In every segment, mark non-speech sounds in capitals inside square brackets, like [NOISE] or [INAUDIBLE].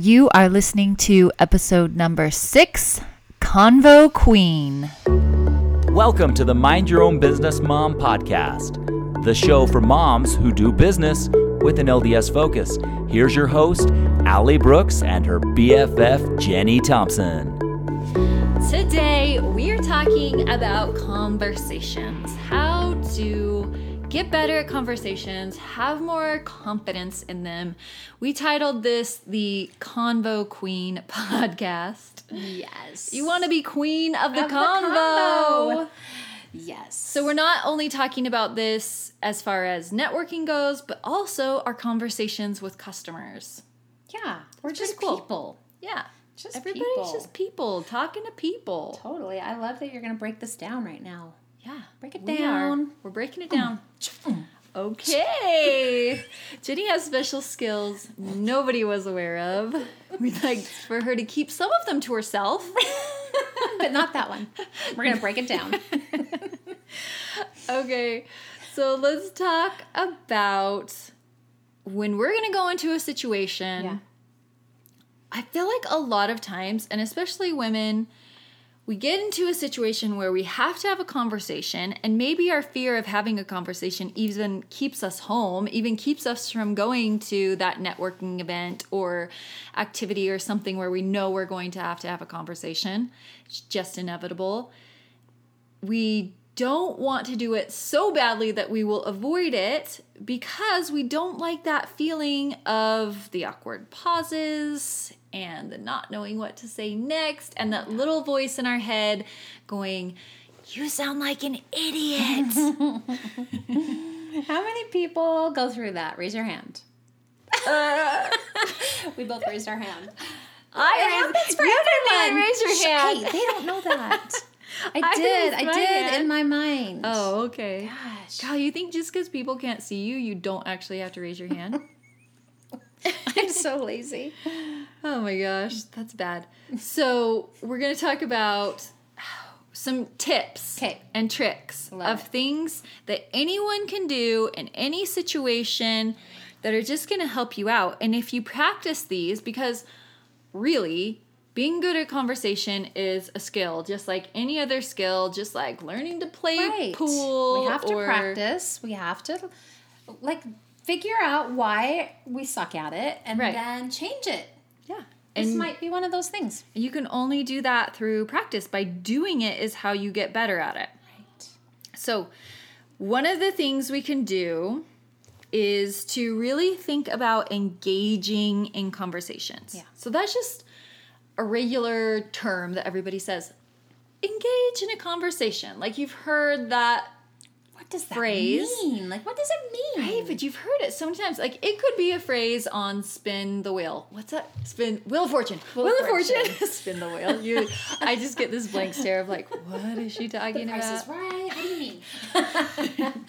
You are listening to episode number six Convo Queen. Welcome to the Mind Your Own Business Mom podcast, the show for moms who do business with an LDS focus. Here's your host, Allie Brooks, and her BFF, Jenny Thompson. Today, we are talking about conversations, how to get better at conversations, have more confidence in them. We titled this the Convo Queen [LAUGHS] podcast. Yes. You want to be queen of the, Of the convo. convo. Yes. So we're not only talking about this as far as networking goes, but also our conversations with customers. yeah, we're just cool. people. Yeah. Just Everybody's people. just people talking to people. Totally. I love that you're going to break this down right now. Yeah. Break it we down. Are. We're breaking it down. [CLEARS THROAT] Okay. Jenny has special skills nobody was aware of. We'd like for her to keep some of them to herself. [LAUGHS] but not that one. We're going to break it down. [LAUGHS] Okay. So let's talk about when we're going to go into a situation. Yeah. I feel like a lot of times, and especially women, we get into a situation where we have to have a conversation, and maybe our fear of having a conversation even keeps us home, even keeps us from going to that networking event or activity or something where we know we're going to have to have a conversation. It's just inevitable. We don't want to do it so badly that we will avoid it because we don't like that feeling of the awkward pauses and the not knowing what to say next and that little voice in our head going, You sound like an idiot. [LAUGHS] How many people go through that? Raise your hand. Uh, [LAUGHS] we both raised our hand. I It happens for you everyone. raise your hand. Hey, they don't know that. [LAUGHS] I I did. raised I did hand. in my mind. Oh, okay. gosh. God, you think just because people can't see you, you don't actually have to raise your hand? [LAUGHS] I'm so lazy. Oh my gosh, that's bad. So, we're going to talk about some tips tips 'Kay. and tricks Love of it. things that anyone can do in any situation that are just going to help you out. And if you practice these, because really, being good at conversation is a skill, just like any other skill, just like learning to play Right. pool. We have to or- practice. We have to like figure out why we suck at it and Right. then change it. Yeah. This And might be one of those things. you can only do that through practice. By doing it is how you get better at it. Right. So, one of the things we can do is to really think about engaging in conversations. Yeah. So, that's just a regular term that everybody says engage in a conversation. Like you've heard that, What does that Phrase. mean? Like what does it mean? right? But you've heard it so many times. Like it could be a phrase on spin the wheel. What's that? Spin Wheel of Fortune. Wheel, Wheel of Fortune. Fortune. [LAUGHS] spin the wheel. You, I just get this blank stare of like, what is she talking the Price about? is right. What do you mean? [LAUGHS]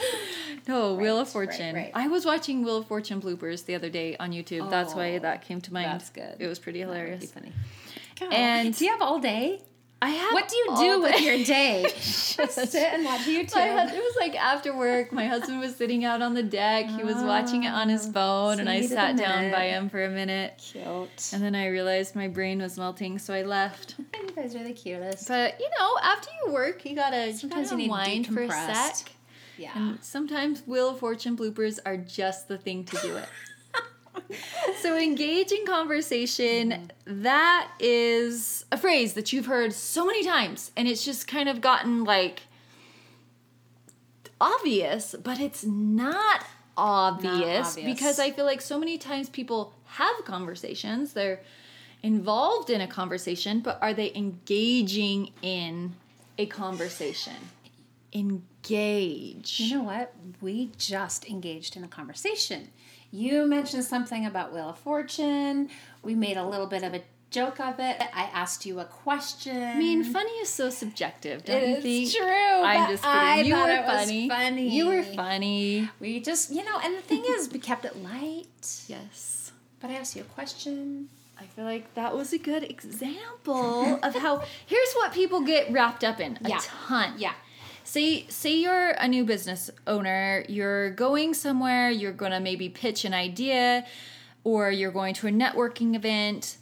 No, Wheel of Right, right, Fortune. right. I was watching Wheel of Fortune bloopers the other day on YouTube. That's why Oh, that came to mind. that's good. It was pretty That would be hilarious. funny. And- do you have all day? I have. What do you do with your day? [LAUGHS] Just sit and watch YouTube. [LAUGHS] My hus- it was like after work. My husband was sitting out on the deck. He was watching it on his ah, phone, and I sat down by him for a minute. Cute. And then I realized my brain was melting, so I left. You guys are the cutest. But you know, after you work, you gotta Sometimes you you gotta need wind for a sec. yeah. And sometimes Wheel of Fortune bloopers are just the thing to do it. [LAUGHS] so engage in conversation. Mm-hmm. that is a phrase that you've heard so many times, and it's just kind of gotten like obvious, but it's not obvious, obvious. because I feel like so many times people have conversations. They're involved in a conversation, but are they engaging in a conversation? Engage. You know what? We just engaged in a conversation. You mentioned something about Wheel of Fortune. We made a little bit of a joke of it. I asked you a question. I mean, funny is so subjective, don't It you think? true. I'm just kidding. I you were funny. funny. You were funny. We just, you know, and the thing is, we kept it light. [LAUGHS] Yes. But I asked you a question. I feel like that was a good example of how here's what people get wrapped up in a Yeah. ton. Yeah. Say say you're a new business owner, you're going somewhere, you're going to maybe pitch an idea, or you're going to a networking event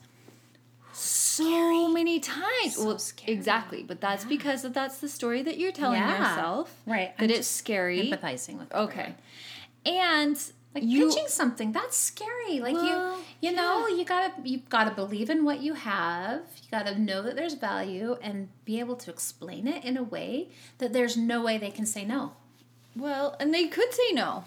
so many times. So well, scary. exactly, but that's because that that's the story that you're telling Yeah. yourself. Right, That I'm it's scary. Empathizing with Okay. everyone. And like you pitching something that's scary like Well, you you know you gotta you gotta believe in what you have you gotta know that there's value and be able to explain it in a way that there's no way they can say no Well, and they could say no.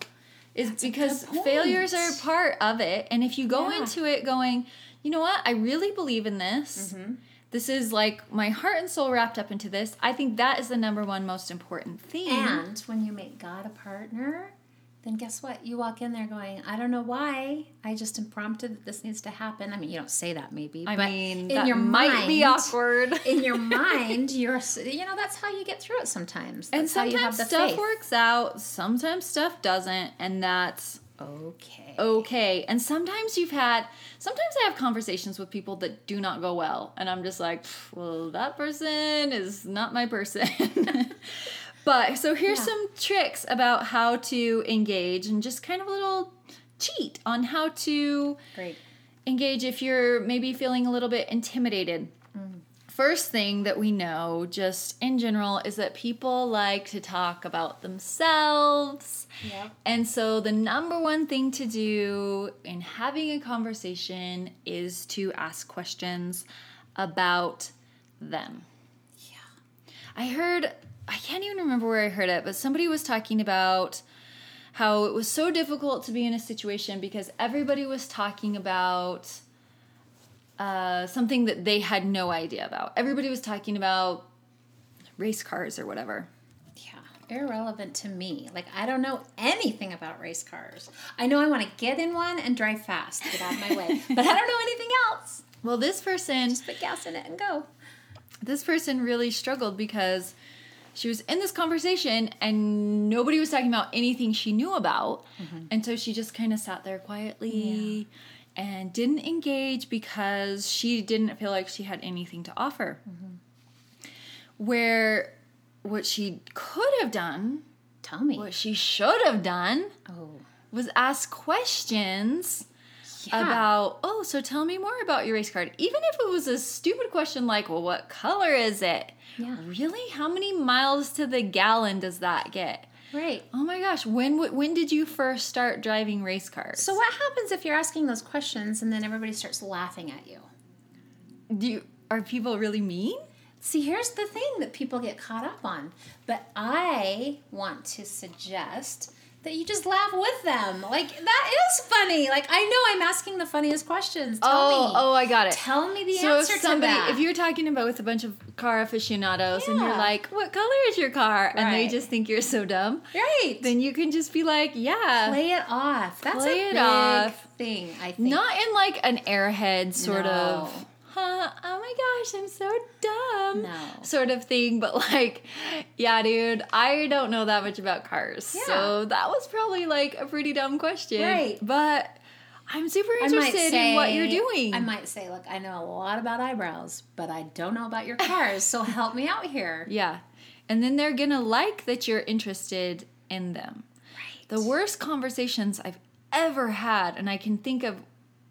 Is because failures are part of it. And if you go Yeah. into it going, you know what, I really believe in this. Mm-hmm. This is like my heart and soul wrapped up into this. I think that is the number one most important thing. and when you make god a partner then guess what you walk in there going i don't know why i just am prompted that this needs to happen i mean you don't say that maybe I mean, in that your might be mind- awkward. in your [LAUGHS] mind you're you know that's how you get through it sometimes and That's how you have sometimes stuff faith. works out, sometimes stuff doesn't, and that's okay okay. And sometimes you've had, sometimes I have conversations with people that do not go well, and I'm just like, well, that person is not my person. [LAUGHS] but so here's Yeah. some tricks about how to engage and just kind of a little cheat on how to great engage if you're maybe feeling a little bit intimidated. Mm. First thing that we know, just in general, is that people like to talk about themselves. Yep. And so, the number one thing to do in having a conversation is to ask questions about them. yeah I heard, I can't even remember where I heard it, but somebody was talking about how it was so difficult to be in a situation because everybody was talking about uh, something that they had no idea about. Everybody was talking about race cars or whatever. Yeah, irrelevant to me. Like I don't know anything about race cars. I know I want to get in one and drive fast, get out of my way, [LAUGHS] but I don't know anything else. Well, this person, Just put gas in it and go. this person really struggled because she was in this conversation and nobody was talking about anything she knew about. Mm-hmm. And so she just kind of sat there quietly and didn't engage because she didn't feel like she had anything to offer. Mm-hmm. Where what she could have done, Tell me. what she should have done, oh, was ask questions yeah. about, oh, so tell me more about your race card. Even if it was a stupid question like, well, what color is it? Yeah. Really? How many miles to the gallon does that get? right. Oh my gosh, when when did you first start driving race cars? So what happens if you're asking those questions and then everybody starts laughing at you? do you, are people really mean? See, here's the thing that people get caught up on. But I want to suggest that you just laugh with them. Like that is funny. Like I know I'm asking the funniest questions. Tell oh, me. oh, I got it. Tell me the so answer if somebody, to that. if you're talking about with a bunch of car aficionados and you're like, "What color is your car?" and they just think you're so dumb, right, then you can just be like, "Yeah, play it off. That's Play a big off. thing. I think. Not in like an airhead sort of, No. Huh, oh my gosh, I'm so dumb No. sort of thing, but like, yeah, dude, I don't know that much about cars. Yeah. So that was probably like a pretty dumb question. Right. But I'm super interested in what you're doing. I might say, look, I know a lot about eyebrows, but I don't know about your cars, so help me out here. [LAUGHS] Yeah. And then they're going to like that you're interested in them. Right. The worst conversations I've ever had, and I can think of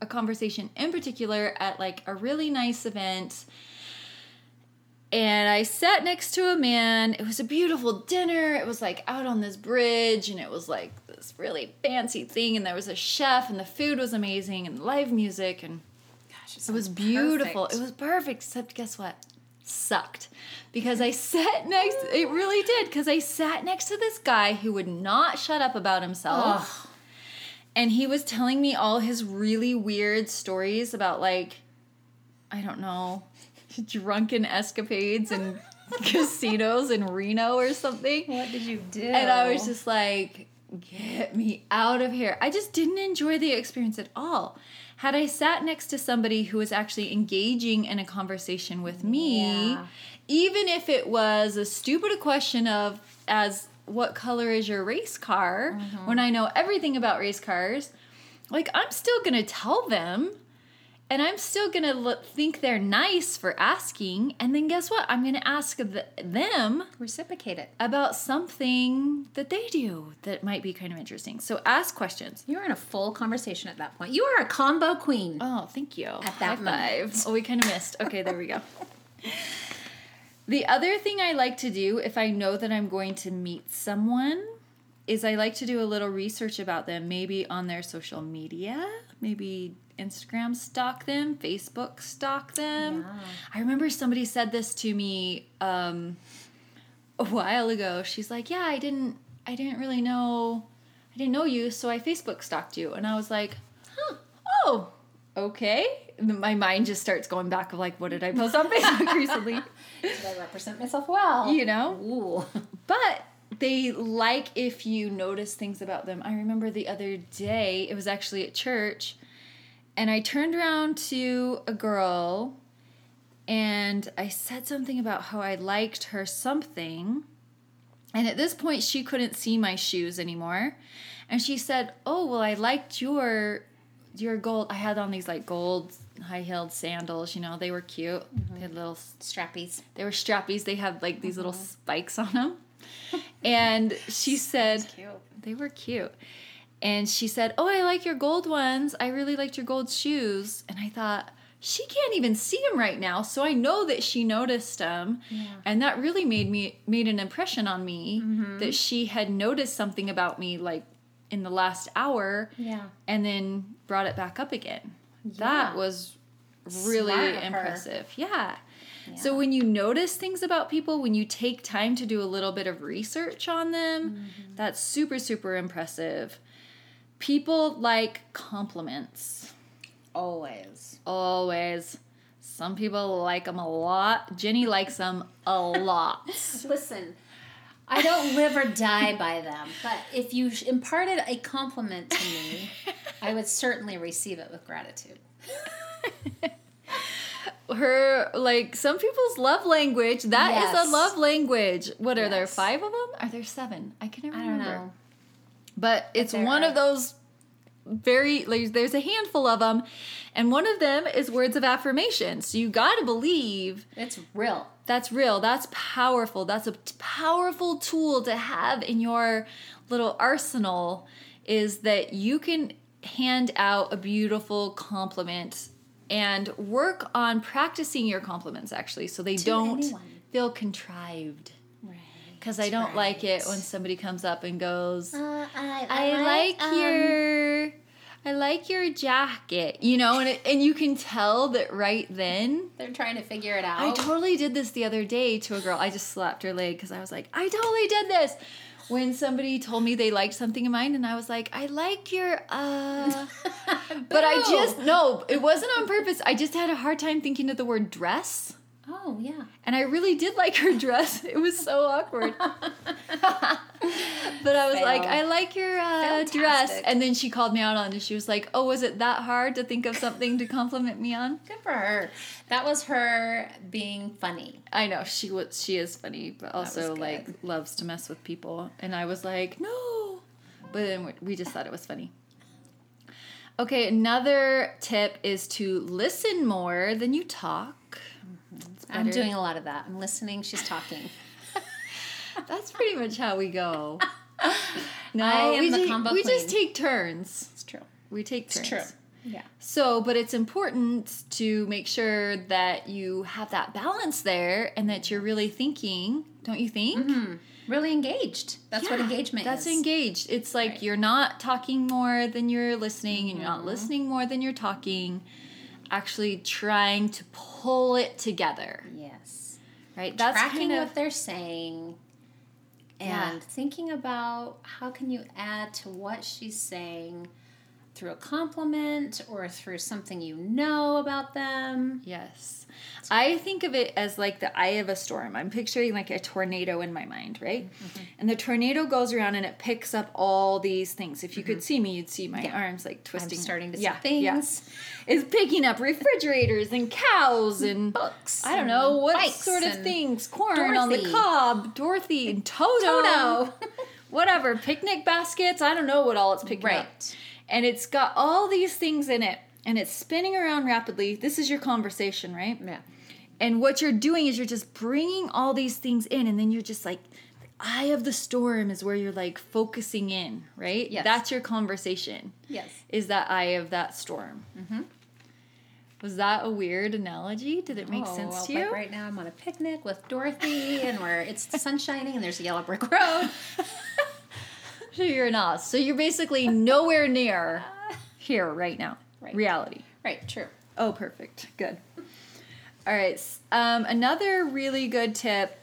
a conversation in particular at like a really nice event. And I sat next to a man. It was a beautiful dinner. It was like out on this bridge, and it was like this really fancy thing. And there was a chef, and the food was amazing, and live music, and Gosh, it was beautiful. It was perfect, except guess what? Sucked. Because I sat next it really did, because I sat next to this guy who would not shut up about himself. And he was telling me all his really weird stories about like I don't know, [LAUGHS] drunken escapades and [LAUGHS] casinos in Reno or something. What did you do? And I was just like, get me out of here. I just didn't enjoy the experience at all. Had I sat next to somebody who was actually engaging in a conversation with me, Yeah. even if it was a stupid question of, as what color is your race car, Mm-hmm. when I know everything about race cars, like I'm still gonna tell them. and I'm still gonna look, think they're nice for asking. And then guess what? I'm gonna ask th- them Reciprocate it. about something that they do that might be kind of interesting. So ask questions. You're in a full conversation at that point. You are a convo queen. Oh, thank you. At that High moment. five. Oh, we kind of missed. Okay, there we go. [LAUGHS] The other thing I like to do if I know that I'm going to meet someone is I like to do a little research about them, maybe on their social media, maybe Instagram stalk them, Facebook stalk them. Yeah. I remember somebody said this to me um, a while ago. She's like, "Yeah, I didn't, I didn't really know, I didn't know you, so I Facebook stalked you," and I was like, "Huh, oh, okay." My mind just starts going back of like, what did I post on [LAUGHS] Facebook recently? Did I represent myself well? You know, Ooh. [LAUGHS] but they like if you notice things about them. I remember the other day, it was actually at church, and I turned around to a girl and I said something about how I liked her something. And at this point, she couldn't see my shoes anymore. And she said, Oh, well, I liked your your gold. I had on these like gold high heeled sandals, you know, they were cute. Mm-hmm. They had little Strappies. they were strappies. They had like these little mm-hmm. spikes on them. [LAUGHS] And she said, Cute. they were cute. And she said, Oh, I like your gold ones. I really liked your gold shoes. And I thought, she can't even see them right now. So I know that she noticed them. Yeah. And that really made me made an impression on me mm-hmm. that she had noticed something about me like in the last hour Yeah. and then brought it back up again. That was really Smart of her. impressive. Yeah. So when you notice things about people, when you take time to do a little bit of research on them, Mm-hmm. that's super super impressive. People like compliments. Always. Always. Some people like them a lot. Jenny likes them a lot. [LAUGHS] Listen, I don't [LAUGHS] live or die by them, but if you imparted a compliment to me, I would certainly receive it with gratitude. [LAUGHS] Her like some people's love language. That is Yes. a love language. What are there five of them? Are there seven? I can never I don't remember. know. But it's one are. of those very like there's a handful of them and one of them is words of affirmation. So you got to believe It's real. That's real. That's powerful. That's a t- powerful tool to have in your little arsenal is that you can hand out a beautiful compliment and work on practicing your compliments actually so they don't anyone. feel contrived. Right. Because I don't like it when somebody comes up and goes, Uh, I, I like um, your I like your jacket, you know, and it, and you can tell that right then. They're trying to figure it out. I totally did this the other day to a girl. I just slapped her leg because I was like, I totally did this. When somebody told me they liked something of mine, and I was like, I like your uh, [LAUGHS] but I just no, it wasn't on purpose. I just had a hard time thinking of the word dress. Oh yeah. And I really did like her [LAUGHS] dress. It was so awkward. [LAUGHS] [LAUGHS] but I was Fail. like, I like your uh, dress. And then she called me out on it. She was like, Oh, was it that hard to think of something to compliment me on? Good for her. That was her being funny. I know she was. She is funny, but also like loves to mess with people. And I was like, no. But then we- just thought it was funny. Okay, another tip is to listen more than you talk. It's I'm doing a lot of that. I'm listening. She's talking. That's pretty much how we go. [LAUGHS] No, I am we, the ju- combo we just take turns. It's true. We take It's turns. true. Yeah. So, but it's important to make sure that you have that balance there and that you're really thinking, don't you think? Really engaged. That's what Yeah, engagement That's is. engaged. It's like Right. you're not talking more than you're listening, and you're Mm-hmm. not listening more than you're talking. Actually, trying to pull it together, Yes. right? That's Tracking kind of what they're saying and Yeah. thinking about how can you add to what she's saying through a compliment or through something you know about them. yes. I think of it as like the eye of a storm. I'm picturing like a tornado in my mind, right? Mm-hmm. And the tornado goes around and it picks up all these things. If you could see me, you'd see my arms like twisting. Mm-hmm. starting to see yeah, things. Yeah. It's picking up refrigerators and cows [LAUGHS] and Books. I don't know what sort of things. Corn on the cob, Dorothy and Toto, Toto. [LAUGHS] whatever, picnic baskets. I don't know what all it's picking up. Right. And it's got all these things in it. and it's spinning around rapidly. This is your conversation, right? Yeah. And what you're doing is you're just bringing all these things in, and then you're just like, the eye of the storm is where you're like focusing in, right? Yes. That's your conversation. Yes. Is that eye of that storm. Mm-hmm. Was that a weird analogy? Did it make Oh, sense well, to you? Like right now, I'm on a picnic with Dorothy, and where it's sun shining, and there's a yellow brick road. [LAUGHS] So you're not. So you're basically nowhere near [LAUGHS] here right now. Right. Reality. Right. True. Oh, perfect. Good. All right. Um, another really good tip.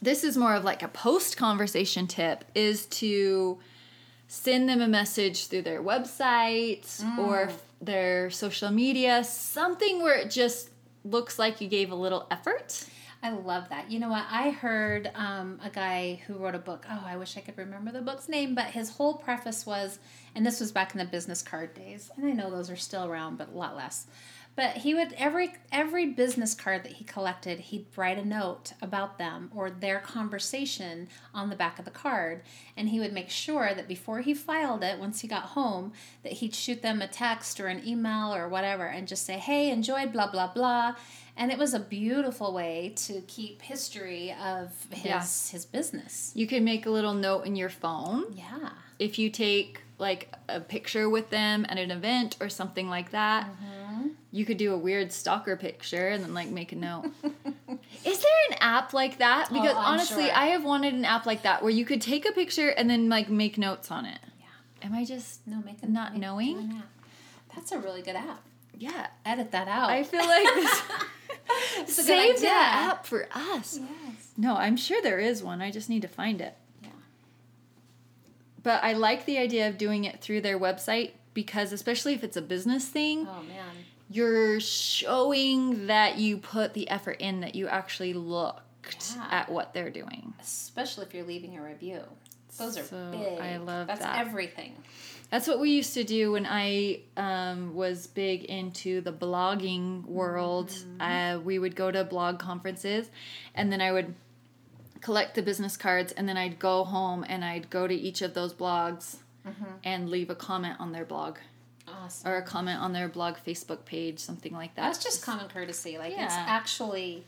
This is more of like a post conversation tip is to send them a message through their website or their social media, something where it just looks like you gave a little effort. I love that. You know what? I heard um, a guy who wrote a book. Oh, I wish I could remember the book's name, but his whole preface was, and this was back in the business card days, and I know those are still around, but a lot less. But he would every every business card that he collected, he'd write a note about them or their conversation on the back of the card, and he would make sure that before he filed it, once he got home, that he'd shoot them a text or an email or whatever, and just say, "Hey, enjoyed blah blah blah." And it was a beautiful way to keep history of his Yeah. his business. You can make a little note in your phone Yeah. if you take like a picture with them at an event or something like that, Mm-hmm. you could do a weird stalker picture and then like make a note. [LAUGHS] Is there an app like that? Because Oh, honestly, sure. I have wanted an app like that where you could take a picture and then like make notes on it. Yeah. Am I just No, make a Not make- knowing? That's a really good app. yeah? Edit that out. I feel like this [LAUGHS] It's a good save idea. that app for us. Yes. No, I'm sure there is one. I just need to find it. Yeah. But I like the idea of doing it through their website because especially if it's a business thing, Oh man. you're showing that you put the effort in that you actually looked Yeah. at what they're doing. Especially if you're leaving a review. Those are So, big. I love that. That's that. everything. That's what we used to do when I um, was big into the blogging world. Uh, we would go to blog conferences and then I would collect the business cards and then I'd go home and I'd go to each of those blogs and leave a comment on their blog Awesome. or a comment on their blog Facebook page, something like that. That's just common courtesy. Like it's actually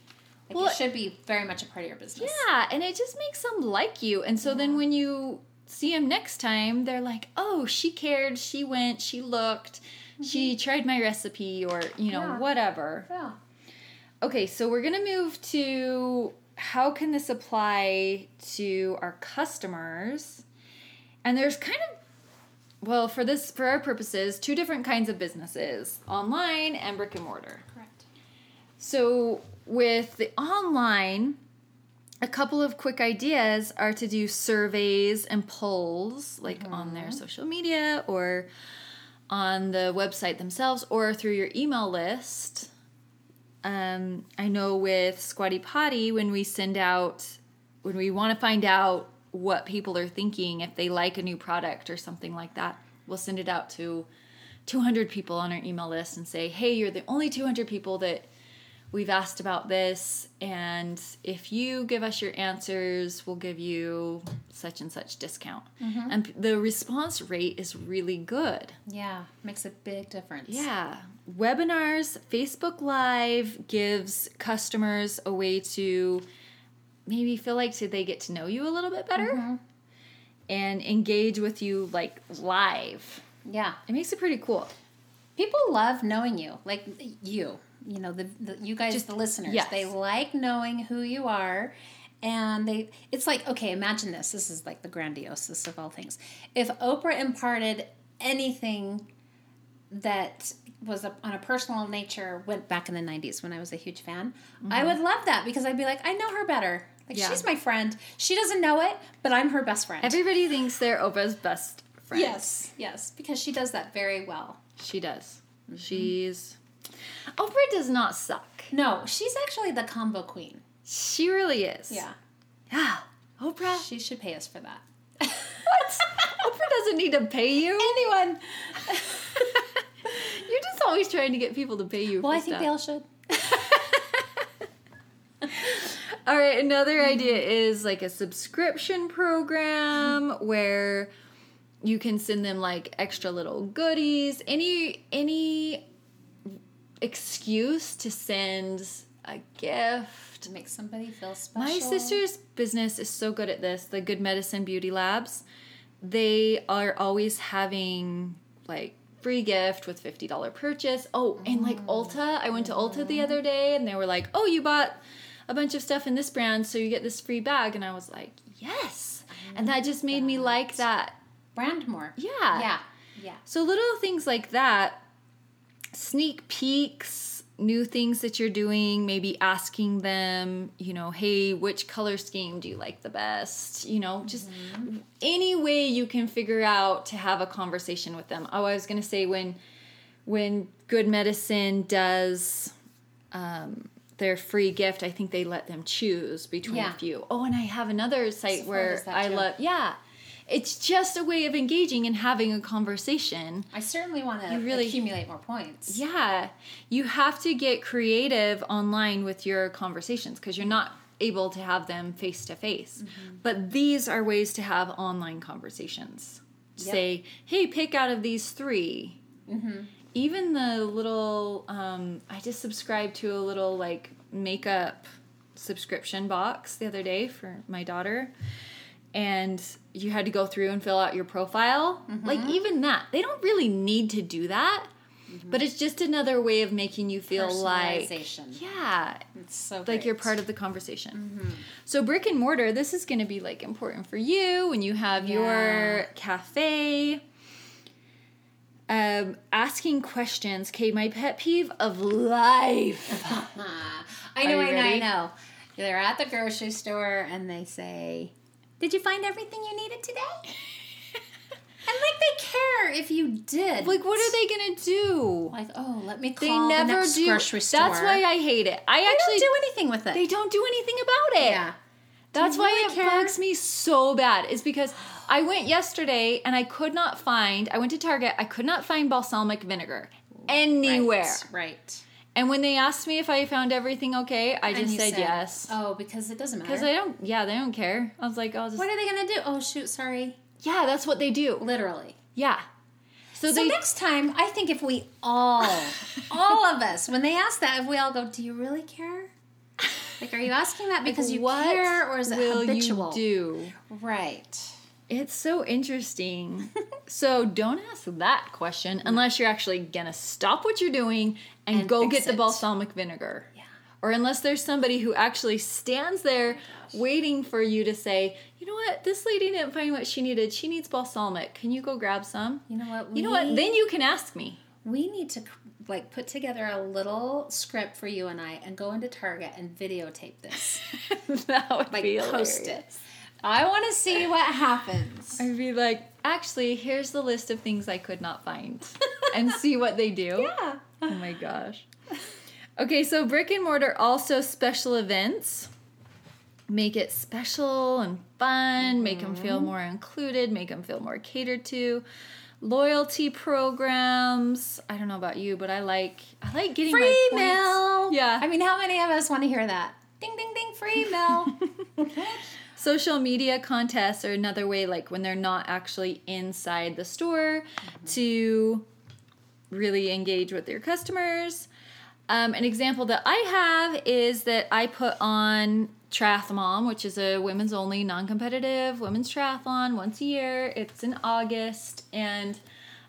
like Well, it should be very much a part of your business. Yeah, and it just makes them like you. And so then when you see them next time, they're like, "Oh, she cared. She went. She looked. She mm-hmm. tried my recipe, or you know, Yeah. whatever." Yeah. Okay, so we're gonna move to how can this apply to our customers? And there's kind of well, for this for our purposes, two different kinds of businesses: online and brick and mortar. Correct. So, with the online, a couple of quick ideas are to do surveys and polls, like on their social media or on the website themselves or through your email list. Um, I know with Squatty Potty, when we send out, when we want to find out what people are thinking, if they like a new product or something like that, we'll send it out to 200 people on our email list and say, hey, you're the only 200 people that we've asked about this. And if you give us your answers, we'll give you such and such discount. Mm-hmm. And the response rate is really good. Yeah. Makes a big difference. Yeah. Webinars, Facebook Live gives customers a way to maybe feel like so they get to know you a little bit better mm-hmm. and engage with you like live. Yeah. It makes it pretty cool. People love knowing you, like you. You know, the, the you guys, Just- the listeners. yes. They like knowing who you are, and they. It's like okay, imagine this. This is like the grandiosest of all things. If Oprah imparted anything that was a, on a personal nature, went back in the '90s when I was a huge fan, I would love that because I'd be like, I know her better. Like Mm-hmm. Yeah. she's my friend. She doesn't know it, but I'm her best friend. Everybody thinks they're Oprah's best friend. yes, yes, because she does that very well. She does. Mm-hmm. She's. Oprah does not suck. No, she's actually the convo queen. She really is. Yeah. Yeah. Oprah. She should pay us for that. What? Oprah doesn't need to pay you. Anyone? [LAUGHS] You're just always trying to get people to pay you. Well, for I think stuff. they all should. [LAUGHS] All right, another idea is like a subscription program mm-hmm. where you can send them like extra little goodies, any any excuse to send a gift. To make somebody feel special. My sister's business is so good at this, the Good Medicine Beauty Labs. They are always having like free gift with $50 purchase. Oh, and like oh, Ulta, I went to Ulta the other day and they were like, "Oh, you bought a bunch of stuff in this brand, so you get this free bag." And I was like, "Yes." And that just made me mm, like that. brand more. Yeah. Yeah. Yeah. So little things like that, sneak peeks, new things that you're doing, maybe asking them, you know, hey, which color scheme do you like the best? You know, just any way you can figure out to have a conversation with them. Oh, I was gonna say when when Good Medicine does um, their free gift, I think they let them choose between Yeah. a few. Oh, and I have another site Sephora where I love, yeah. It's just a way of engaging and having a conversation. I certainly want to really- accumulate more points. Yeah, you have to get creative online with your conversations because you're not able to have them face to face. But these are ways to have online conversations. Yep. Say, hey, pick out of these 3 Even the little, um, I just subscribed to a little like makeup subscription box the other day for my daughter. And you had to go through and fill out your profile. Like, mm-hmm. even that, they don't really need to do that. Mm-hmm. But it's just another way of making you feel like, yeah, It's so like great. you're part of the conversation. Mm-hmm. So brick and mortar, this is going to be like important for you when you have Yeah. your cafe. Um, asking questions. Okay, my pet peeve of life. [LAUGHS] I know, I know, I know. They're at the grocery store and they say, "Did you find everything you needed today?" [LAUGHS] and like they care if you did. like, what are they gonna do? Like, oh, let me They call the never next do. grocery store. That's why I hate it. I they actually don't do anything with it. they don't do anything about it. yeah. That's you why really it care? bugs me so bad. Is because I went yesterday and I could not find. I went to Target. I could not find balsamic vinegar anywhere. Right. right. And when they asked me if I found everything okay, I just you said, yes. Oh, because it doesn't matter. Because they don't. Yeah, they don't care. I was like, I'll just. what are they gonna do? Oh shoot, sorry. yeah, that's what they do. Literally. Yeah. So, So they. next time, I think if we all, [LAUGHS] all of us, when they ask that, if we all go, "Do you really care?" Like, are you asking that because you what care, or is it habitual? you do? Right. It's so interesting. [LAUGHS] so don't ask that question unless you're actually gonna stop what you're doing and, And go get the balsamic vinegar. Yeah. Or unless there's somebody who actually stands there oh waiting for you to say, you know what, this lady didn't find what she needed. She needs balsamic. Can you go grab some? You know what? You know what? Then you can ask me. we need to like put together a little script for you and I, and go into Target and videotape this, [LAUGHS] that would like be post it. I want to see what happens. I'd be like, actually, here's the list of things I could not find, [LAUGHS] and see what they do. Yeah. Oh my gosh. Okay, so brick and mortar also special events. Make it special and fun, make them feel mm-hmm. more included, make them feel more catered to. Loyalty programs. I don't know about you, but I like I like getting Free mail. Yeah. I mean, how many of us want to hear that? Ding, ding, ding, free mail. [LAUGHS] Social media contests are another way, like when they're not actually inside the store, to really engage with your customers. Um, an example that I have is that I put on Triathlon, which is a women's only non competitive women's triathlon once a year. It's in August, and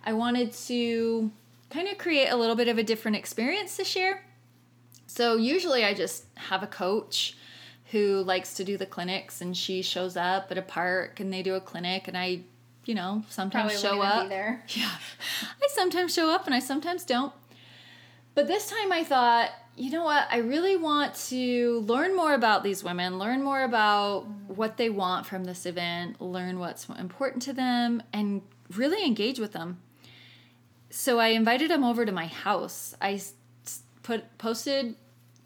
I wanted to kind of create a little bit of a different experience this year. So usually I just have a coach who likes to do the clinics and she shows up at a park and they do a clinic and I, you know, sometimes Probably show up. be there. [LAUGHS] Yeah. I sometimes show up and I sometimes don't. But this time I thought, you know what? I really want to learn more about these women, learn more about what they want from this event, learn what's important to them, and really engage with them. So I invited them over to my house. I put posted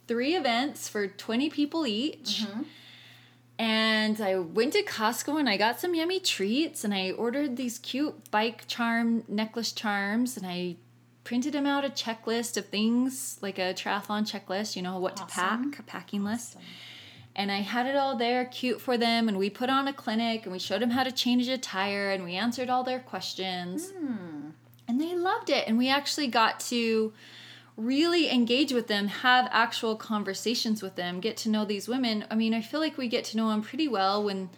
three events for 20 people each. Mm-hmm. And I went to Costco and I got some yummy treats and I ordered these cute bike charm necklace charms and I printed them out a checklist of things like a triathlon checklist, you know, what to pack, a packing list. and I had it all there cute for them and we put on a clinic and we showed them how to change a tire and we answered all their questions. Hmm. And they loved it and we actually got to really engage with them, have actual conversations with them, get to know these women. I mean, I feel like we get to know them pretty well when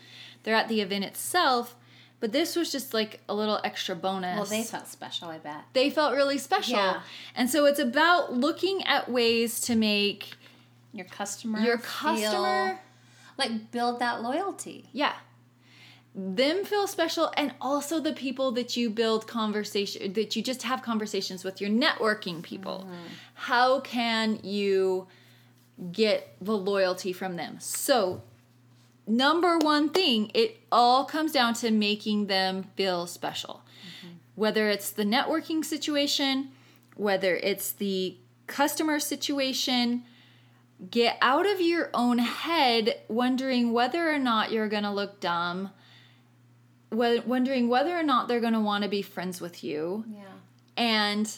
they're at the event itself, but this was just like a little extra bonus. Well, they felt special, I bet. they felt really special. Yeah. And so it's about looking at ways to make Your customer. your customer like build that loyalty. yeah them feel special and also the people that you build conversation that you just have conversations with your networking people. Mm-hmm. How can you get the loyalty from them? So number one thing it all comes down to making them feel special. Mm-hmm. Whether it's the networking situation whether it's the customer situation get out of your own head wondering whether or not you're going to look dumb wh- wondering whether or not they're going to want to be friends with you Yeah. and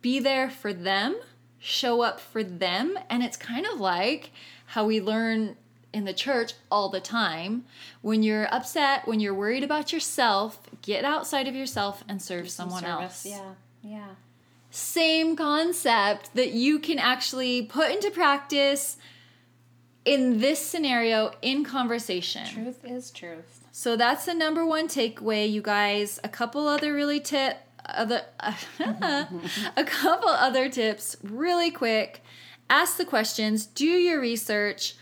be there for them show up for them and it's kind of like how we learn in the church all the time when you're upset when you're worried about yourself get outside of yourself and serve someone Service. else Yeah. Yeah. same concept that you can actually put into practice in this scenario in conversation. Truth is truth. So that's the number one takeaway, you guys. A couple other really tip other [LAUGHS] a couple other tips really quick. Ask the questions, do your research.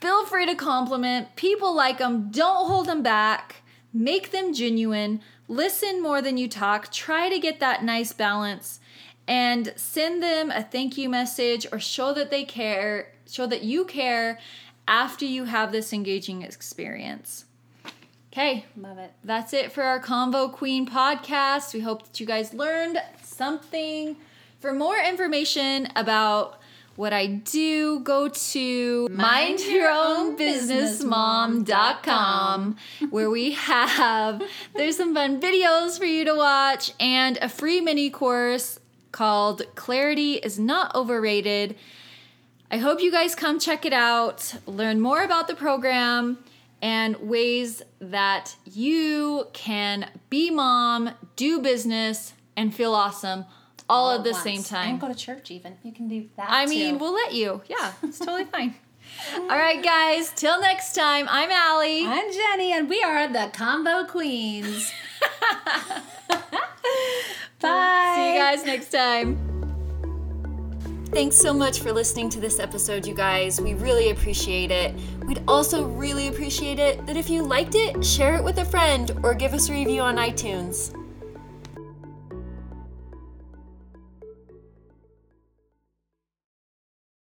Feel free to compliment. People like them. Don't hold them back. Make them genuine. Listen more than you talk. Try to get that nice balance and send them a thank you message or show that they care, show that you care after you have this engaging experience. Okay, Love it. that's it for our Convo Queen podcast. We hope that you guys learned something. For more information about what I do, go to mindyourownbusinessmom.com where we have there's some fun videos for you to watch and a free mini course called Clarity is not overrated. I hope you guys come check it out, learn more about the program and ways that you can be mom, do business, and feel awesome all, at the once. same time. And go to church even. You can do that. I mean, we'll let you. Yeah, it's totally [LAUGHS] fine. All right, guys, till next time, I'm Allie. I'm Jenny, and we are the Convo Queens. Bye. [LAUGHS] [LAUGHS] See you guys next time. Thanks so much for listening to this episode, you guys. We really appreciate it. We'd also really appreciate it that if you liked it, share it with a friend or give us a review on iTunes.